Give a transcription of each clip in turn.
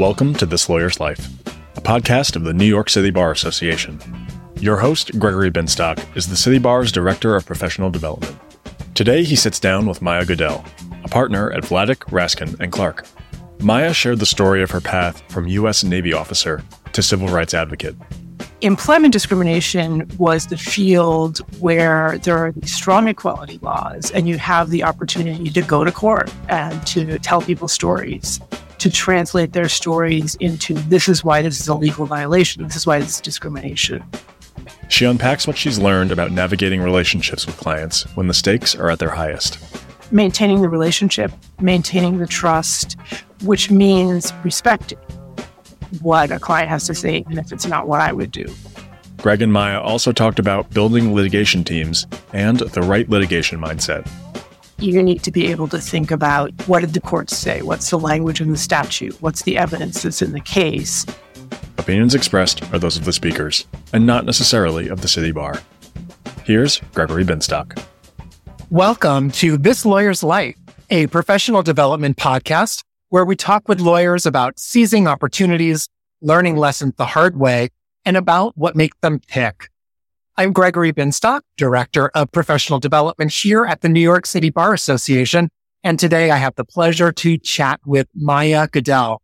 Welcome to This Lawyer's Life, a podcast of the New York City Bar Association. Your host, Gregory Binstock, is the City Bar's Director of Professional Development. Today, he sits down with Maia Goodell, a partner at Vladeck, Raskin, and Clark. Maia shared the story of her path from U.S. Navy officer to civil rights advocate. Employment discrimination was the field where there are these strong equality laws, and you have the opportunity to go to court and to tell people stories to translate their stories into this is why this is a legal violation, this is why this is discrimination. She unpacks what she's learned about navigating relationships with clients when the stakes are at their highest. Maintaining the relationship, maintaining the trust, which means respecting what a client has to say, even if it's not what I would do. Greg and Maia also talked about building litigation teams and the right litigation mindset you need to be able to think about what did the courts say? What's the language in the statute? What's the evidence that's in the case? Opinions expressed are those of the speakers, and not necessarily of the city bar. Here's Gregory Binstock. Welcome to This Lawyer's Life, a professional development podcast where we talk with lawyers about seizing opportunities, learning lessons the hard way, and about what makes them tick. I'm Gregory Binstock, Director of Professional Development here at the New York City Bar Association. And today I have the pleasure to chat with Maia Goodell.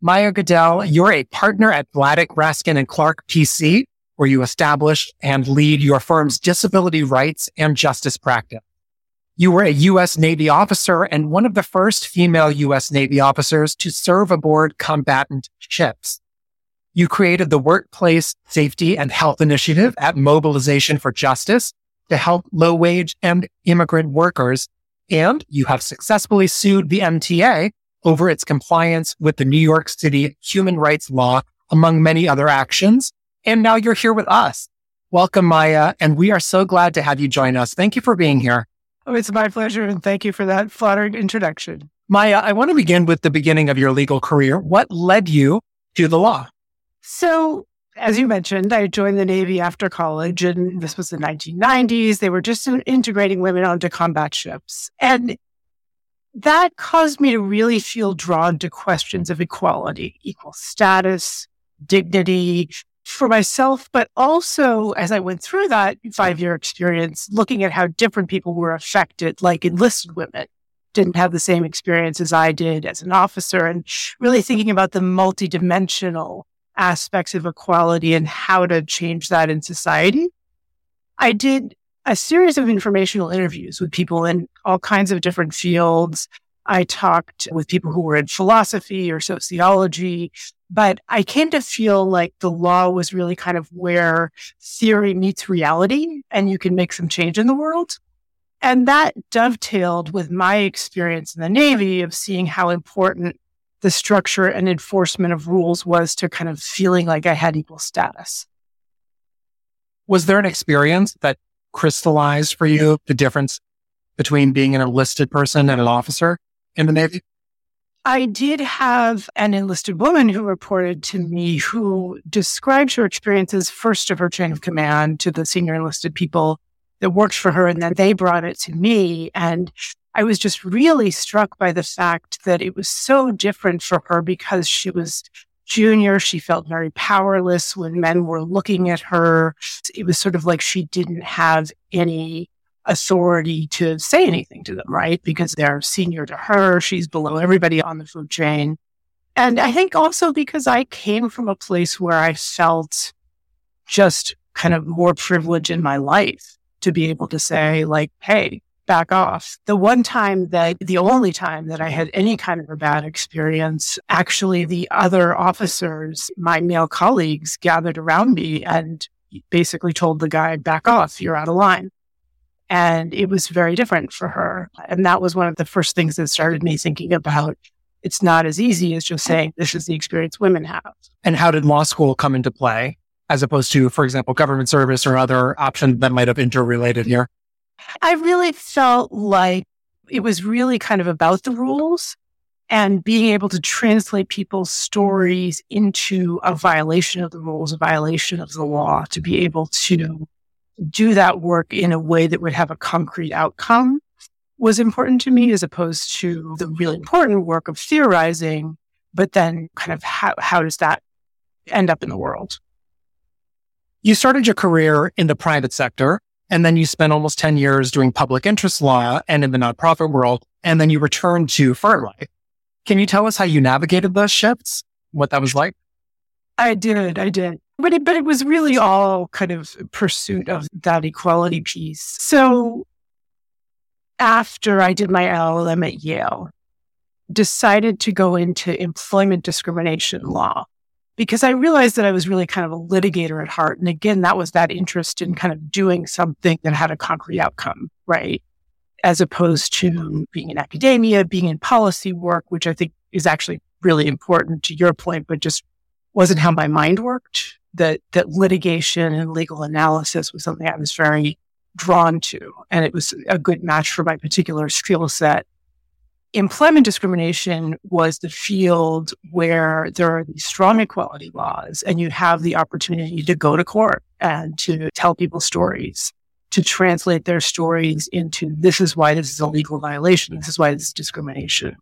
Maia Goodell, you're a partner at Vladeck, Raskin and Clark PC, where you establish and lead your firm's disability rights and justice practice. You were a U.S. Navy officer and one of the first female U.S. Navy officers to serve aboard combatant ships. You created the Workplace Safety and Health Initiative at Mobilization for Justice to help low wage and immigrant workers. And you have successfully sued the MTA over its compliance with the New York City human rights law, among many other actions. And now you're here with us. Welcome, Maia. And we are so glad to have you join us. Thank you for being here. Oh, it's my pleasure. And thank you for that flattering introduction. Maia, I want to begin with the beginning of your legal career. What led you to the law? So, as you mentioned, I joined the Navy after college, and this was the 1990s. They were just integrating women onto combat ships. And that caused me to really feel drawn to questions of equality, equal status, dignity for myself, but also as I went through that five year experience, looking at how different people were affected, like enlisted women didn't have the same experience as I did as an officer, and really thinking about the multidimensional aspects of equality and how to change that in society. I did a series of informational interviews with people in all kinds of different fields. I talked with people who were in philosophy or sociology, but I came to feel like the law was really kind of where theory meets reality and you can make some change in the world. And that dovetailed with my experience in the Navy of seeing how important the structure and enforcement of rules was to kind of feeling like I had equal status. Was there an experience that crystallized for you the difference between being an enlisted person and an officer in the Navy? I did have an enlisted woman who reported to me who described her experiences first of her chain of command to the senior enlisted people that worked for her. And then they brought it to me. And I was just really struck by the fact that it was so different for her because she was junior. She felt very powerless when men were looking at her. It was sort of like she didn't have any authority to say anything to them, right? Because they're senior to her. She's below everybody on the food chain. And I think also because I came from a place where I felt just kind of more privilege in my life to be able to say like, Hey, back off. The one time that, the only time that I had any kind of a bad experience, actually, the other officers, my male colleagues, gathered around me and basically told the guy, back off, you're out of line. And it was very different for her. And that was one of the first things that started me thinking about it's not as easy as just saying this is the experience women have. And how did law school come into play as opposed to, for example, government service or other options that might have interrelated here? I really felt like it was really kind of about the rules and being able to translate people's stories into a violation of the rules, a violation of the law, to be able to do that work in a way that would have a concrete outcome was important to me as opposed to the really important work of theorizing but then kind of how, how does that end up in the world? You started your career in the private sector and then you spent almost 10 years doing public interest law and in the nonprofit world. And then you returned to firm life. Can you tell us how you navigated those shifts? What that was like? I did. I did. But it, but it was really all kind of pursuit of that equality piece. So after I did my LLM at Yale, decided to go into employment discrimination law because I realized that I was really kind of a litigator at heart. And again, that was that interest in kind of doing something that had a concrete outcome, right? As opposed to being in academia, being in policy work, which I think is actually really important to your point, but just wasn't how my mind worked. That, that litigation and legal analysis was something I was very drawn to. And it was a good match for my particular skill set employment discrimination was the field where there are these strong equality laws and you have the opportunity to go to court and to tell people stories, to translate their stories into this is why this is a legal violation. This is why this is discrimination.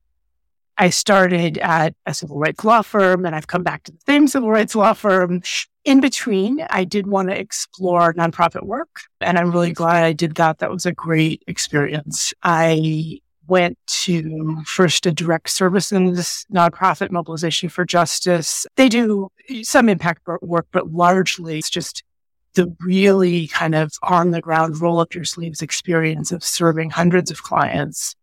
I started at a civil rights law firm and I've come back to the same civil rights law firm. In between, I did want to explore nonprofit work and I'm really glad I did that. That was a great experience. I went to first a direct services nonprofit mobilization for justice. They do some impact work, but largely it's just the really kind of on the ground, roll up your sleeves experience of serving hundreds of clients.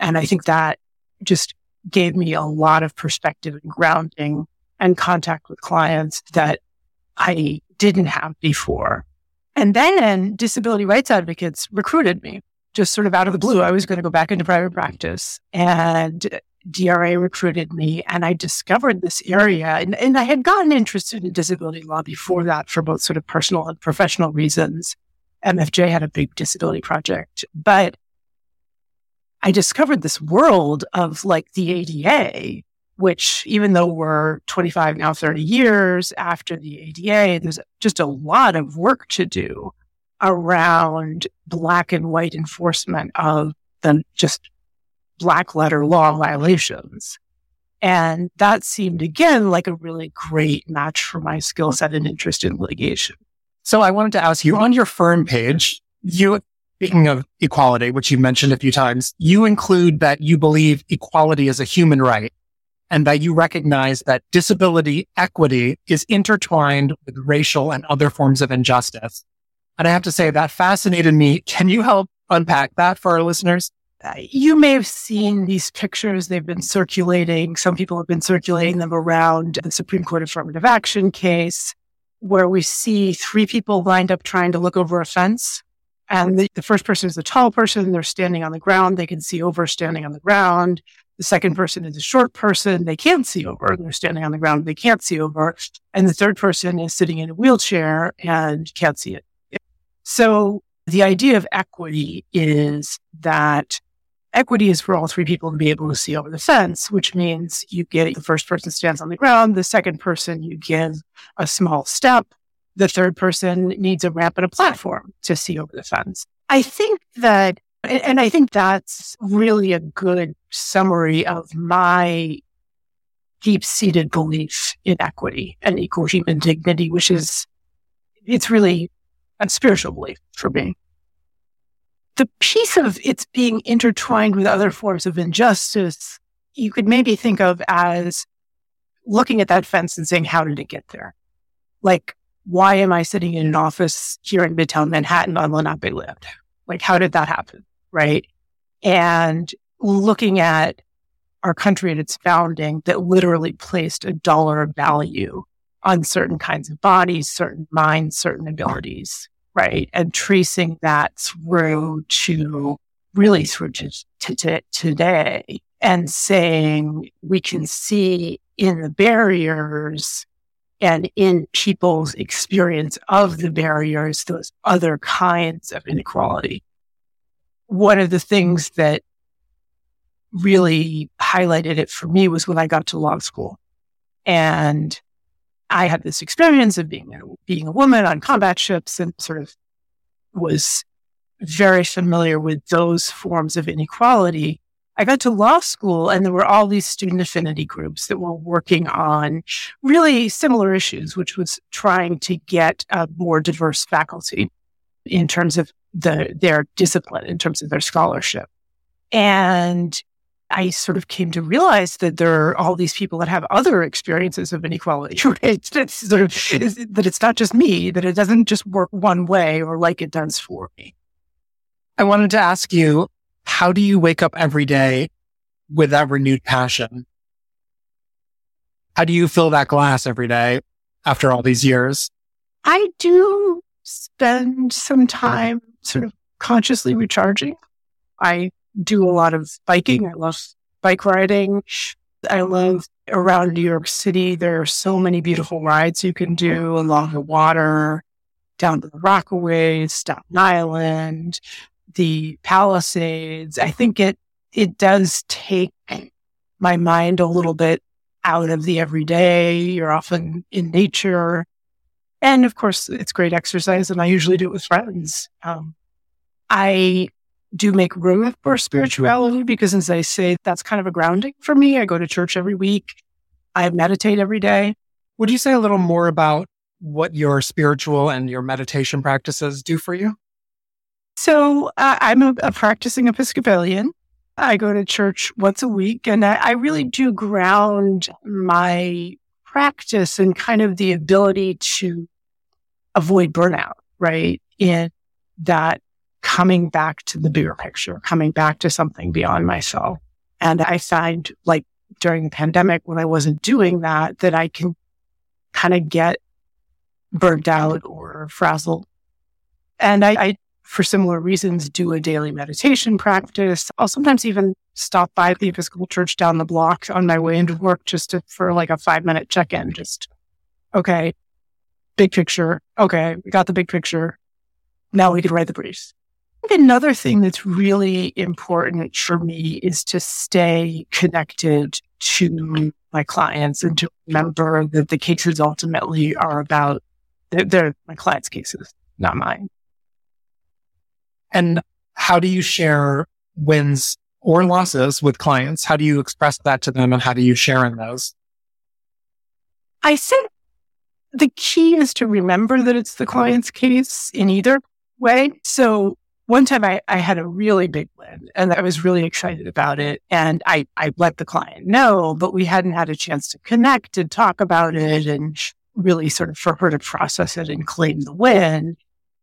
And I think that just gave me a lot of perspective and grounding and contact with clients that I didn't have before. And then disability rights advocates recruited me just sort of out of the blue, I was going to go back into private practice and DRA recruited me and I discovered this area and, and I had gotten interested in disability law before that for both sort of personal and professional reasons. MFJ had a big disability project, but I discovered this world of like the ADA, which even though we're 25, now 30 years after the ADA, there's just a lot of work to do around black and white enforcement of the just black letter law violations. And that seemed again like a really great match for my skill set and interest in litigation. So I wanted to ask you on your firm page, you, speaking of equality, which you mentioned a few times, you include that you believe equality is a human right and that you recognize that disability equity is intertwined with racial and other forms of injustice. And I have to say that fascinated me. Can you help unpack that for our listeners? Uh, you may have seen these pictures. They've been circulating. Some people have been circulating them around the Supreme Court affirmative action case where we see three people lined up trying to look over a fence. And the, the first person is a tall person. They're standing on the ground. They can see over standing on the ground. The second person is a short person. They can't see over. They're standing on the ground. They can't see over. And the third person is sitting in a wheelchair and can't see it. So the idea of equity is that equity is for all three people to be able to see over the fence, which means you get the first person stands on the ground, the second person you give a small step, the third person needs a ramp and a platform to see over the fence. I think that, and I think that's really a good summary of my deep seated belief in equity and equal human dignity, which is, it's really and spiritual belief for me. The piece of it's being intertwined with other forms of injustice, you could maybe think of as looking at that fence and saying, how did it get there? Like, why am I sitting in an office here in Midtown Manhattan on Lenape Land? Like, how did that happen? Right. And looking at our country at its founding that literally placed a dollar value on certain kinds of bodies, certain minds, certain abilities right? And tracing that through to really through to, to, to today and saying we can see in the barriers and in people's experience of the barriers, those other kinds of inequality. One of the things that really highlighted it for me was when I got to law school and I had this experience of being a, being a woman on combat ships and sort of was very familiar with those forms of inequality. I got to law school and there were all these student affinity groups that were working on really similar issues, which was trying to get a more diverse faculty in terms of the, their discipline, in terms of their scholarship. And I sort of came to realize that there are all these people that have other experiences of inequality, right? It's sort of, that it's not just me, that it doesn't just work one way or like it does for me. I wanted to ask you, how do you wake up every day with that renewed passion? How do you fill that glass every day after all these years? I do spend some time sort of consciously recharging. I do a lot of biking. I love bike riding. I love around New York City. There are so many beautiful rides you can do along the water, down to the Rockaways, Staten Island, the Palisades. I think it it does take my mind a little bit out of the everyday. You're often in nature. And of course, it's great exercise, and I usually do it with friends. Um, I do make room for spirituality because, as I say, that's kind of a grounding for me. I go to church every week, I meditate every day. Would you say a little more about what your spiritual and your meditation practices do for you? So uh, I'm a, a, practicing Episcopalian. I go to church once a week and I, I really do ground my practice and kind of the ability to avoid burnout, right? In that coming back to the bigger picture, coming back to something beyond myself. And I find like during the pandemic when I wasn't doing that, that I can kind of get burnt out or frazzled. And I, I for similar reasons, do a daily meditation practice. I'll sometimes even stop by the Episcopal Church down the block on my way into work just to, for like a five minute check in. Just, okay, big picture. Okay, we got the big picture. Now we can write the briefs. Another thing that's really important for me is to stay connected to my clients and to remember that the cases ultimately are about, they're, they're my clients' cases, not mine. And how do you share wins or losses with clients? How do you express that to them and how do you share in those? I think the key is to remember that it's the client's case in either way. So one time I, I had a really big win and I was really excited about it. And I, I let the client know, but we hadn't had a chance to connect and talk about it and really sort of for her to process it and claim the win.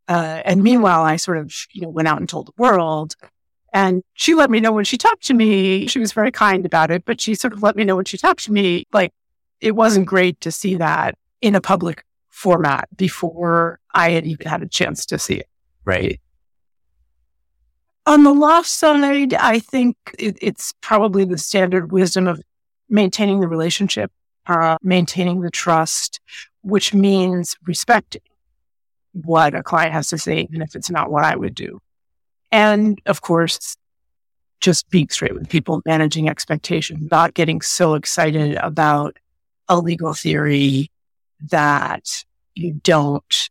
Uh, and meanwhile, I sort of, you know, went out and told the world. And she let me know when she talked to me. She was very kind about it, but she sort of let me know when she talked to me, like it wasn't great to see that in a public format before I had even had a chance to see it. Right. On the loss side, I think it, it's probably the standard wisdom of maintaining the relationship, uh, maintaining the trust, which means respecting what a client has to say, even if it's not what I would do. And of course, just being straight with people, managing expectations, not getting so excited about a legal theory that you don't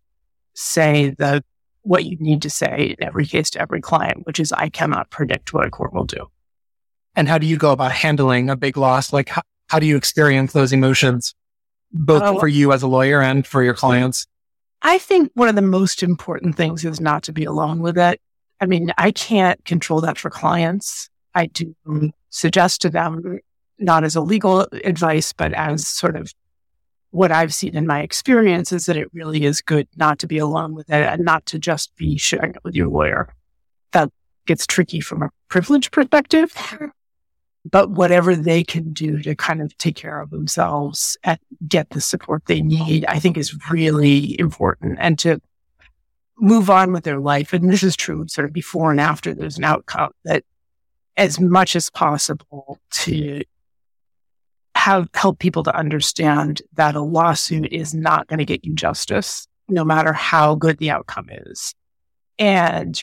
say the what you need to say in every case to every client, which is I cannot predict what a court will do. And how do you go about handling a big loss? Like how, how do you experience those emotions, both uh, for you as a lawyer and for your clients? I think one of the most important things is not to be alone with it. I mean, I can't control that for clients. I do suggest to them, not as a legal advice, but as sort of what I've seen in my experience is that it really is good not to be alone with it and not to just be sharing it with your lawyer. That gets tricky from a privilege perspective but whatever they can do to kind of take care of themselves and get the support they need, I think is really important and to move on with their life. And this is true sort of before and after there's an outcome that as much as possible to have help people to understand that a lawsuit is not going to get you justice, no matter how good the outcome is. And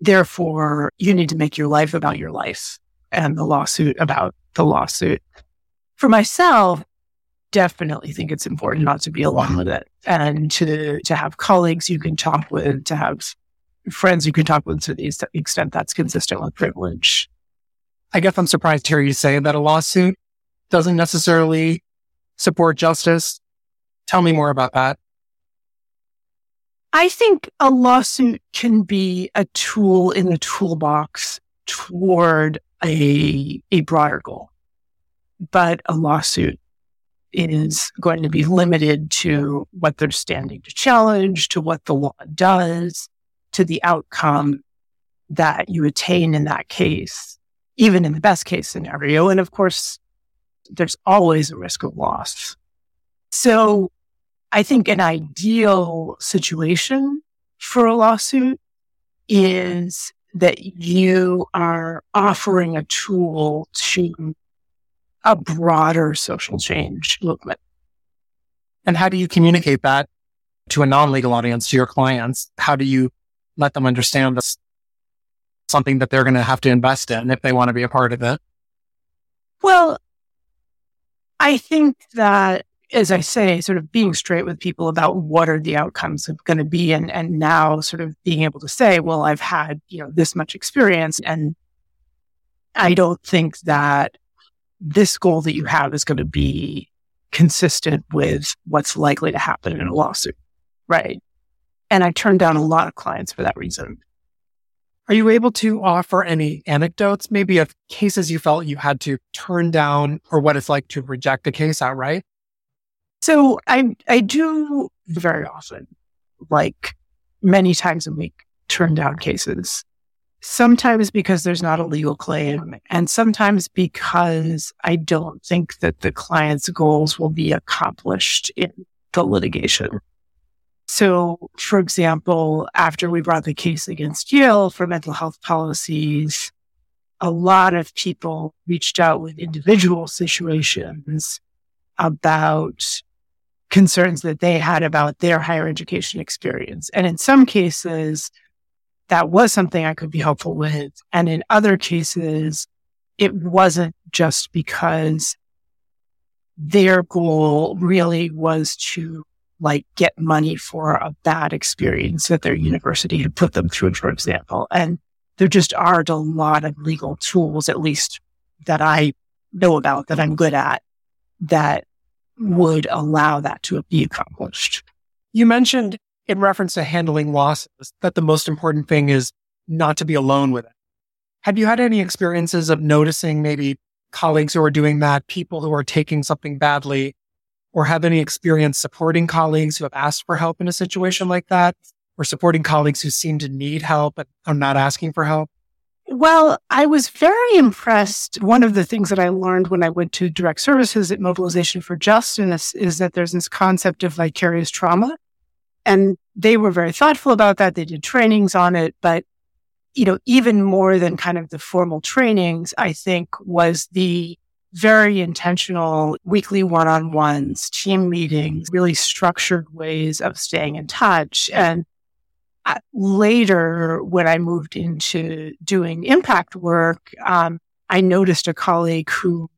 therefore you need to make your life about your life and the lawsuit about the lawsuit. For myself, definitely think it's important not to be alone with it and to to have colleagues you can talk with, to have friends you can talk with to the extent that's consistent with privilege. I guess I'm surprised to hear you say that a lawsuit doesn't necessarily support justice. Tell me more about that. I think a lawsuit can be a tool in the toolbox toward a, a broader goal. But a lawsuit is going to be limited to what they're standing to challenge, to what the law does, to the outcome that you attain in that case, even in the best case scenario. And of course, there's always a risk of loss. So I think an ideal situation for a lawsuit is that you are offering a tool to a broader social change movement. And how do you communicate that to a non-legal audience, to your clients? How do you let them understand this something that they're going to have to invest in if they want to be a part of it? Well, I think that, as I say, sort of being straight with people about what are the outcomes going to be, and and now sort of being able to say, well, I've had you know this much experience, and I don't think that this goal that you have is going to be consistent with what's likely to happen in a lawsuit. Right. And I turned down a lot of clients for that reason. Are you able to offer any anecdotes, maybe of cases you felt you had to turn down or what it's like to reject a case outright? So I, I do very often, like many times a week, turn down cases sometimes because there's not a legal claim, and sometimes because I don't think that the client's goals will be accomplished in the litigation. So, for example, after we brought the case against Yale for mental health policies, a lot of people reached out with individual situations about concerns that they had about their higher education experience. And in some cases, that was something I could be helpful with. And in other cases, it wasn't just because their goal really was to like get money for a bad experience that their university had put them through, for example. And there just aren't a lot of legal tools, at least that I know about, that I'm good at, that would allow that to be accomplished. You mentioned in reference to handling losses that the most important thing is not to be alone with it. Have you had any experiences of noticing maybe colleagues who are doing that, people who are taking something badly, or have any experience supporting colleagues who have asked for help in a situation like that, or supporting colleagues who seem to need help but are not asking for help? Well, I was very impressed. One of the things that I learned when I went to direct services at Mobilization for Justice is that there's this concept of vicarious trauma. And they were very thoughtful about that. They did trainings on it. But, you know, even more than kind of the formal trainings, I think was the very intentional weekly one on ones, team meetings, really structured ways of staying in touch. And later, when I moved into doing impact work, um, I noticed a colleague who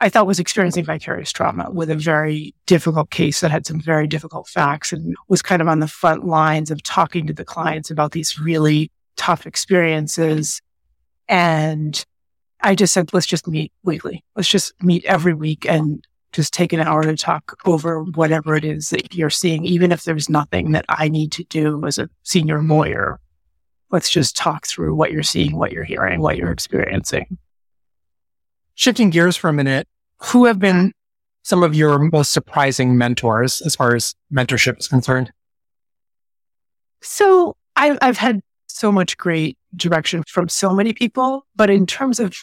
I thought was experiencing vicarious trauma with a very difficult case that had some very difficult facts and was kind of on the front lines of talking to the clients about these really tough experiences. And I just said, let's just meet weekly. Let's just meet every week and just take an hour to talk over whatever it is that you're seeing, even if there's nothing that I need to do as a senior lawyer. Let's just talk through what you're seeing, what you're hearing, what you're experiencing. Shifting gears for a minute, who have been some of your most surprising mentors as far as mentorship is concerned? So I've, I've had so much great direction from so many people, but in terms of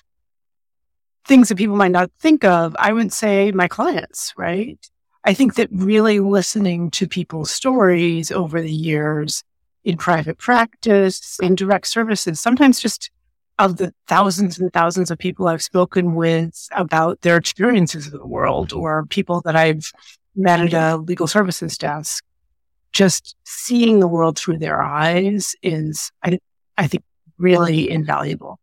things that people might not think of, I would say my clients, right? I think that really listening to people's stories over the years in private practice, in direct services, sometimes just of the thousands and thousands of people I've spoken with about their experiences of the world or people that I've met at a legal services desk, just seeing the world through their eyes is, I, I think, really invaluable.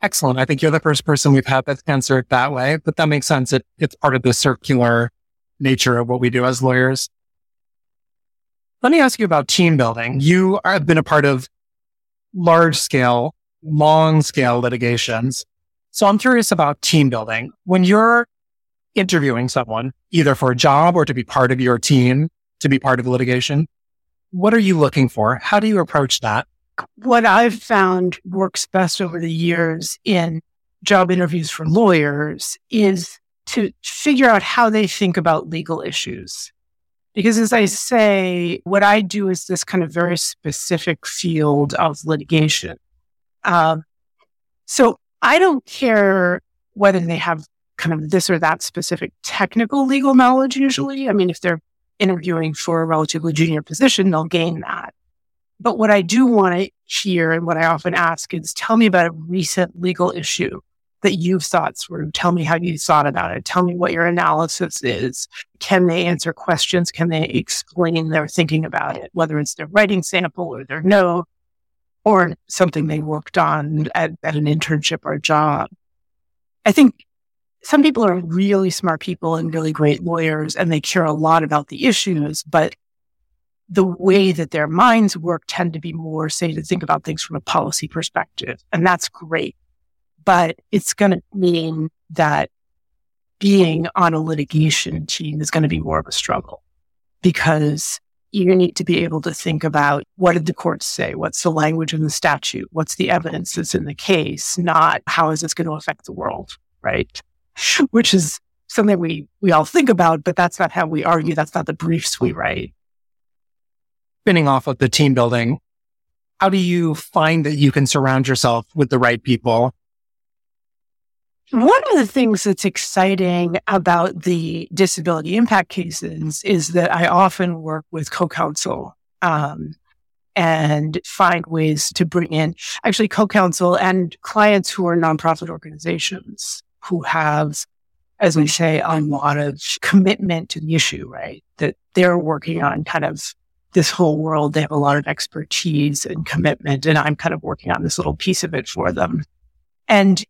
Excellent. I think you're the first person we've had that's answered that way, but that makes sense. It, it's part of the circular nature of what we do as lawyers. Let me ask you about team building. You have been a part of large scale long scale litigations. So I'm curious about team building. When you're interviewing someone, either for a job or to be part of your team, to be part of litigation, what are you looking for? How do you approach that? What I've found works best over the years in job interviews for lawyers is to figure out how they think about legal issues. Because as I say, what I do is this kind of very specific field of litigation. Um, so I don't care whether they have kind of this or that specific technical legal knowledge usually. I mean, if they're interviewing for a relatively junior position, they'll gain that. But what I do want to hear and what I often ask is tell me about a recent legal issue that you've thought through. Tell me how you thought about it. Tell me what your analysis is. Can they answer questions? Can they explain their thinking about it, whether it's their writing sample or their note or something they worked on at, at an internship or a job? I think some people are really smart people and really great lawyers and they care a lot about the issues, but the way that their minds work tend to be more, say, to think about things from a policy perspective. And that's great but it's going to mean that being on a litigation team is going to be more of a struggle because you need to be able to think about what did the courts say? What's the language in the statute? What's the evidence that's in the case? Not how is this going to affect the world? Right. Which is something we, we all think about, but that's not how we argue. That's not the briefs we write. Spinning off of the team building, how do you find that you can surround yourself with the right people one of the things that's exciting about the disability impact cases is that I often work with co-counsel um, and find ways to bring in actually co-counsel and clients who are nonprofit organizations who have, as we say, a lot of commitment to the issue, right? That they're working on kind of this whole world. They have a lot of expertise and commitment, and I'm kind of working on this little piece of it for them. And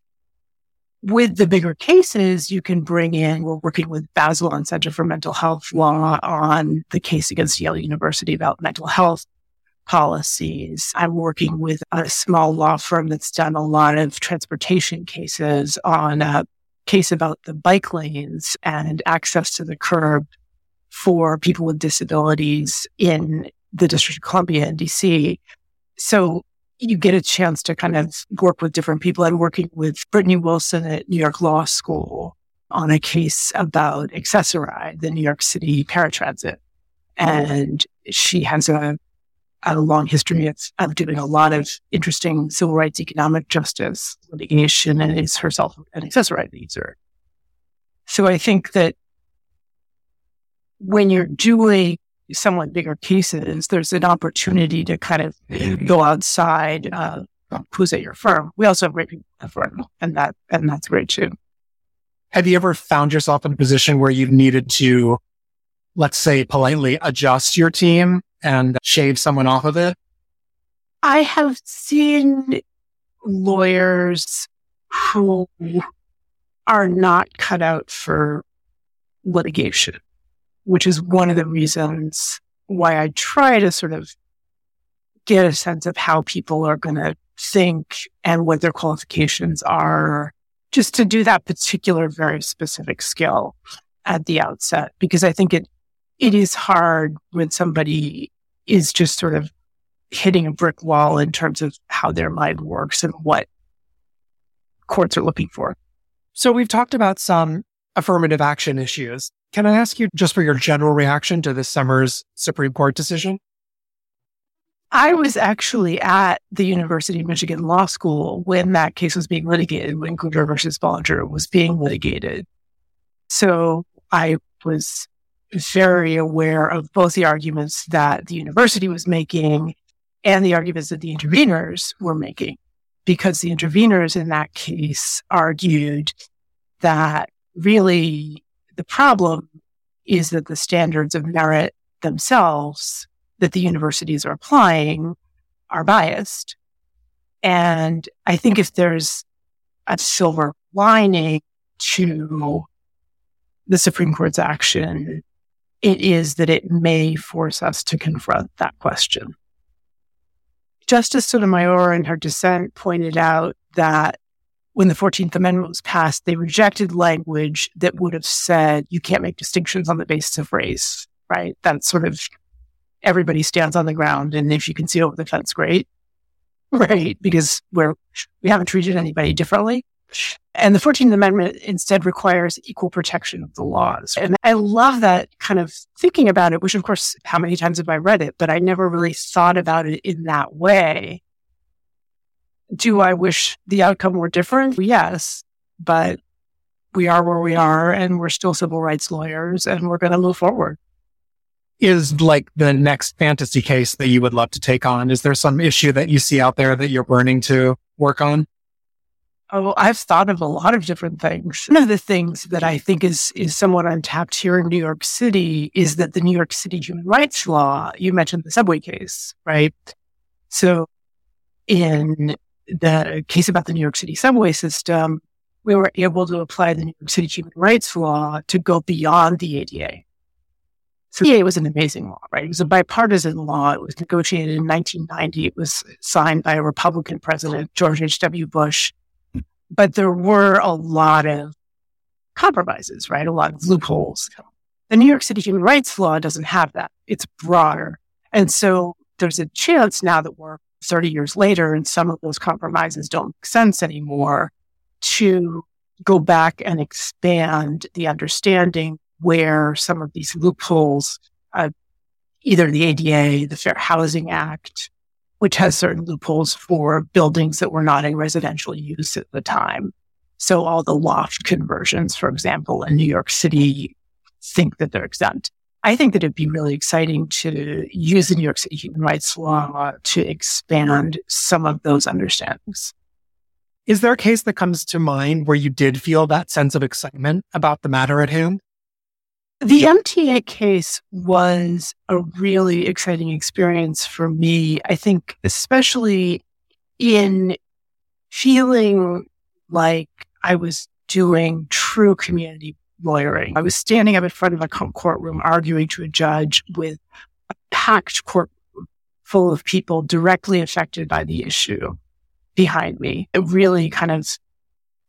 with the bigger cases, you can bring in, we're working with Bazelon Center for Mental Health Law on the case against Yale University about mental health policies. I'm working with a small law firm that's done a lot of transportation cases on a case about the bike lanes and access to the curb for people with disabilities in the District of Columbia in DC. So you get a chance to kind of work with different people. I'm working with Brittany Wilson at New York Law School on a case about Access-a-Ride, the New York City paratransit. And she has a, a long history of, of doing a lot of interesting civil rights, economic justice litigation, and is herself an Access-a-Ride user. So I think that when you're doing somewhat bigger cases, there's an opportunity to kind of go outside uh, who's at your firm. We also have great people at firm, and that and that's great too. Have you ever found yourself in a position where you've needed to, let's say, politely adjust your team and shave someone off of it? I have seen lawyers who are not cut out for litigation which is one of the reasons why I try to sort of get a sense of how people are going to think and what their qualifications are, just to do that particular very specific skill at the outset. Because I think it, it is hard when somebody is just sort of hitting a brick wall in terms of how their mind works and what courts are looking for. So we've talked about some affirmative action issues. Can I ask you just for your general reaction to this summer's Supreme Court decision? I was actually at the University of Michigan Law School when that case was being litigated, when Grutter versus Bollinger was being litigated. So I was very aware of both the arguments that the university was making and the arguments that the interveners were making, because the interveners in that case argued that really the problem is that the standards of merit themselves that the universities are applying are biased. And I think if there's a silver lining to the Supreme Court's action, it is that it may force us to confront that question. Justice Sotomayor in her dissent pointed out that when the 14th Amendment was passed, they rejected language that would have said you can't make distinctions on the basis of race, right? That's sort of everybody stands on the ground. And if you can see over the fence, great. Right. Because we're, we haven't treated anybody differently. And the 14th Amendment instead requires equal protection of the laws. And I love that kind of thinking about it, which of course, how many times have I read it? But I never really thought about it in that way. Do I wish the outcome were different? Yes, but we are where we are and we're still civil rights lawyers and we're going to move forward. Is like the next fantasy case that you would love to take on? Is there some issue that you see out there that you're burning to work on? Oh, I've thought of a lot of different things. One of the things that I think is is somewhat untapped here in New York City is that the New York City human rights law, you mentioned the subway case, right? So in the case about the New York City subway system, we were able to apply the New York City human rights law to go beyond the ADA. So the ADA was an amazing law, right? It was a bipartisan law. It was negotiated in 1990. It was signed by a Republican president, George H.W. Bush. But there were a lot of compromises, right? A lot of loopholes. The New York City human rights law doesn't have that. It's broader. And so there's a chance now that we're 30 years later and some of those compromises don't make sense anymore to go back and expand the understanding where some of these loopholes, uh, either the ADA, the Fair Housing Act, which has certain loopholes for buildings that were not in residential use at the time. So all the loft conversions, for example, in New York City think that they're exempt. I think that it'd be really exciting to use the New York City human rights law to expand some of those understandings. Is there a case that comes to mind where you did feel that sense of excitement about the matter at hand? The MTA case was a really exciting experience for me. I think, especially in feeling like I was doing true community lawyering. I was standing up in front of a courtroom arguing to a judge with a packed courtroom full of people directly affected by the issue behind me. It really kind of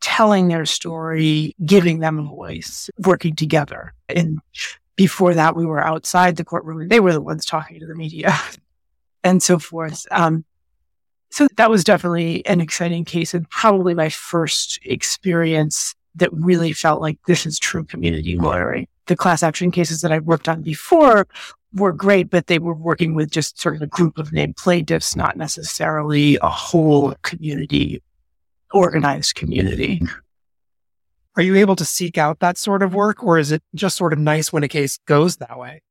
telling their story, giving them a voice, working together. And before that, we were outside the courtroom they were the ones talking to the media and so forth. Um, so that was definitely an exciting case and probably my first experience that really felt like this is true community lawyering. The class action cases that I've worked on before were great, but they were working with just sort of a group of named plaintiffs, not necessarily a whole community, organized community. Are you able to seek out that sort of work or is it just sort of nice when a case goes that way?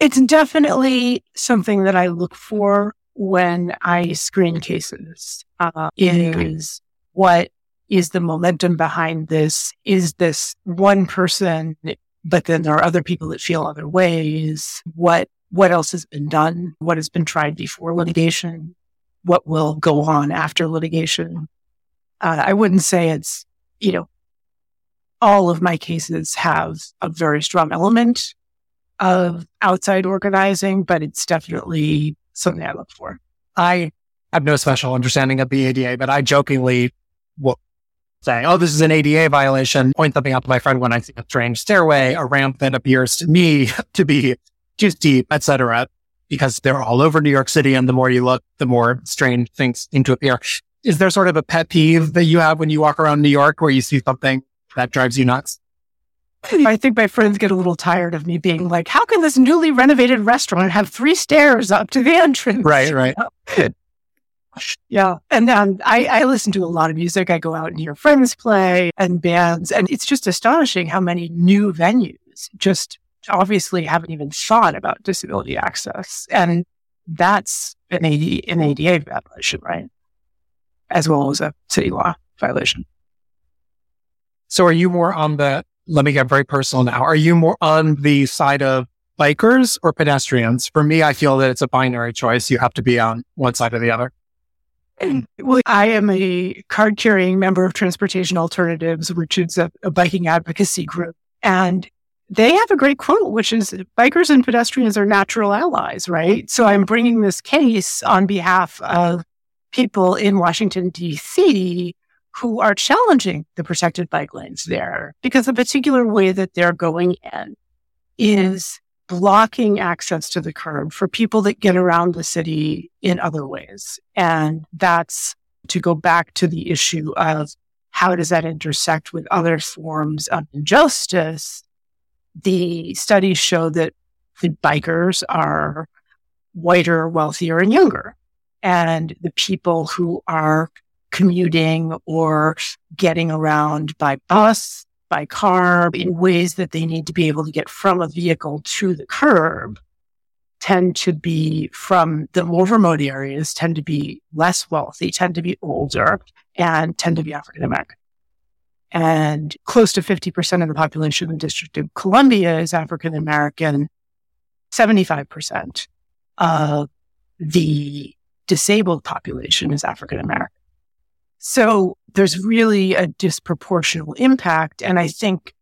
It's definitely something that I look for when I screen cases uh, is what is the momentum behind this? Is this one person, but then there are other people that feel other ways? What, what else has been done? What has been tried before litigation? What will go on after litigation? Uh, I wouldn't say it's, you know, all of my cases have a very strong element of outside organizing, but it's definitely something I look for. I have no special understanding of the ADA, but I jokingly will say, oh, this is an ADA violation, point something out to my friend when I see a strange stairway, a ramp that appears to me to be too steep, etc. Because they're all over New York City. And the more you look, the more strange things seem to appear. Is there sort of a pet peeve that you have when you walk around New York where you see something that drives you nuts? I think my friends get a little tired of me being like, how can this newly renovated restaurant have three stairs up to the entrance? Right, right. Yeah. And um, I, I listen to a lot of music. I go out and hear friends play and bands. And it's just astonishing how many new venues just obviously haven't even thought about disability access. And that's an, AD, an ADA violation, right? As well as a city law violation. So are you more on the, let me get very personal now. Are you more on the side of bikers or pedestrians? For me, I feel that it's a binary choice. You have to be on one side or the other. Well, I am a card carrying member of Transportation Alternatives, which is a, a, biking advocacy group. And they have a great quote, which is bikers and pedestrians are natural allies, right? So I'm bringing this case on behalf of people in Washington, D.C., who are challenging the protected bike lanes there because the particular way that they're going in is blocking access to the curb for people that get around the city in other ways. And that's to go back to the issue of how does that intersect with other forms of injustice? The studies show that the bikers are whiter, wealthier, and younger. And the people who are commuting or getting around by bus, by car, in ways that they need to be able to get from a vehicle to the curb tend to be from the more remote areas, tend to be less wealthy, tend to be older, and tend to be African American. And close to 50% of the population in the District of Columbia is African American. 75% of the disabled population is African American. So there's really a disproportional impact. And I think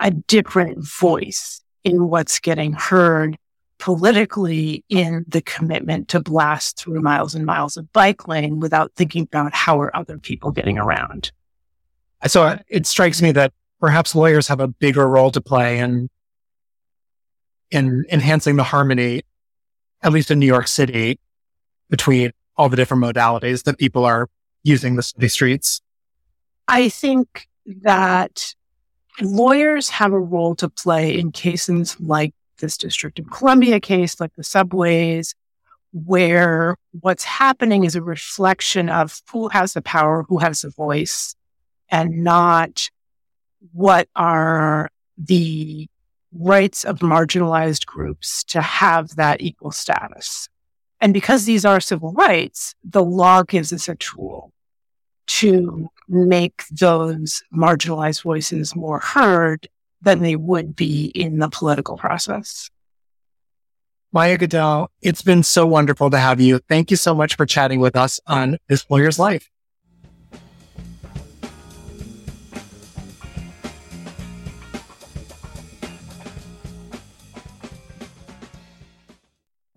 a different voice in what's getting heard politically in the commitment to blast through miles and miles of bike lane without thinking about how are other people getting around. So it strikes me that perhaps lawyers have a bigger role to play in in enhancing the harmony, at least in New York City, between all the different modalities that people are using the city streets? I think that lawyers have a role to play in cases like this District of Columbia case, like the subways, where what's happening is a reflection of who has the power, who has the voice, and not what are the rights of marginalized groups to have that equal status. And because these are civil rights, the law gives us a tool to make those marginalized voices more heard than they would be in the political process. Maia Goodell, it's been so wonderful to have you. Thank you so much for chatting with us on This Lawyer's Life.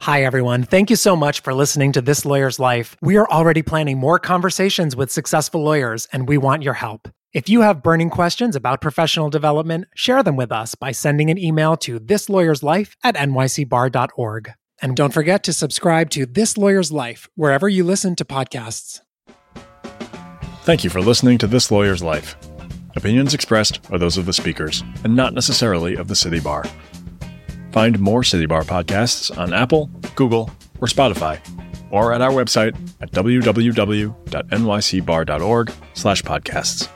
Hi, everyone. Thank you so much for listening to This Lawyer's Life. We are already planning more conversations with successful lawyers, and we want your help. If you have burning questions about professional development, share them with us by sending an email to thislawyerslife at nycbar.org. And don't forget to subscribe to This Lawyer's Life wherever you listen to podcasts. Thank you for listening to This Lawyer's Life. Opinions expressed are those of the speakers, and not necessarily of the City Bar. Find more City Bar podcasts on Apple, Google, or Spotify, or at our website at www.nycbar.org slash podcasts.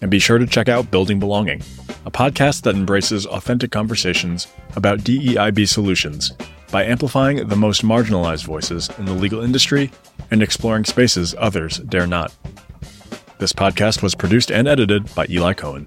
And be sure to check out Building Belonging, a podcast that embraces authentic conversations about DEIB solutions by amplifying the most marginalized voices in the legal industry and exploring spaces others dare not. This podcast was produced and edited by Eli Cohen.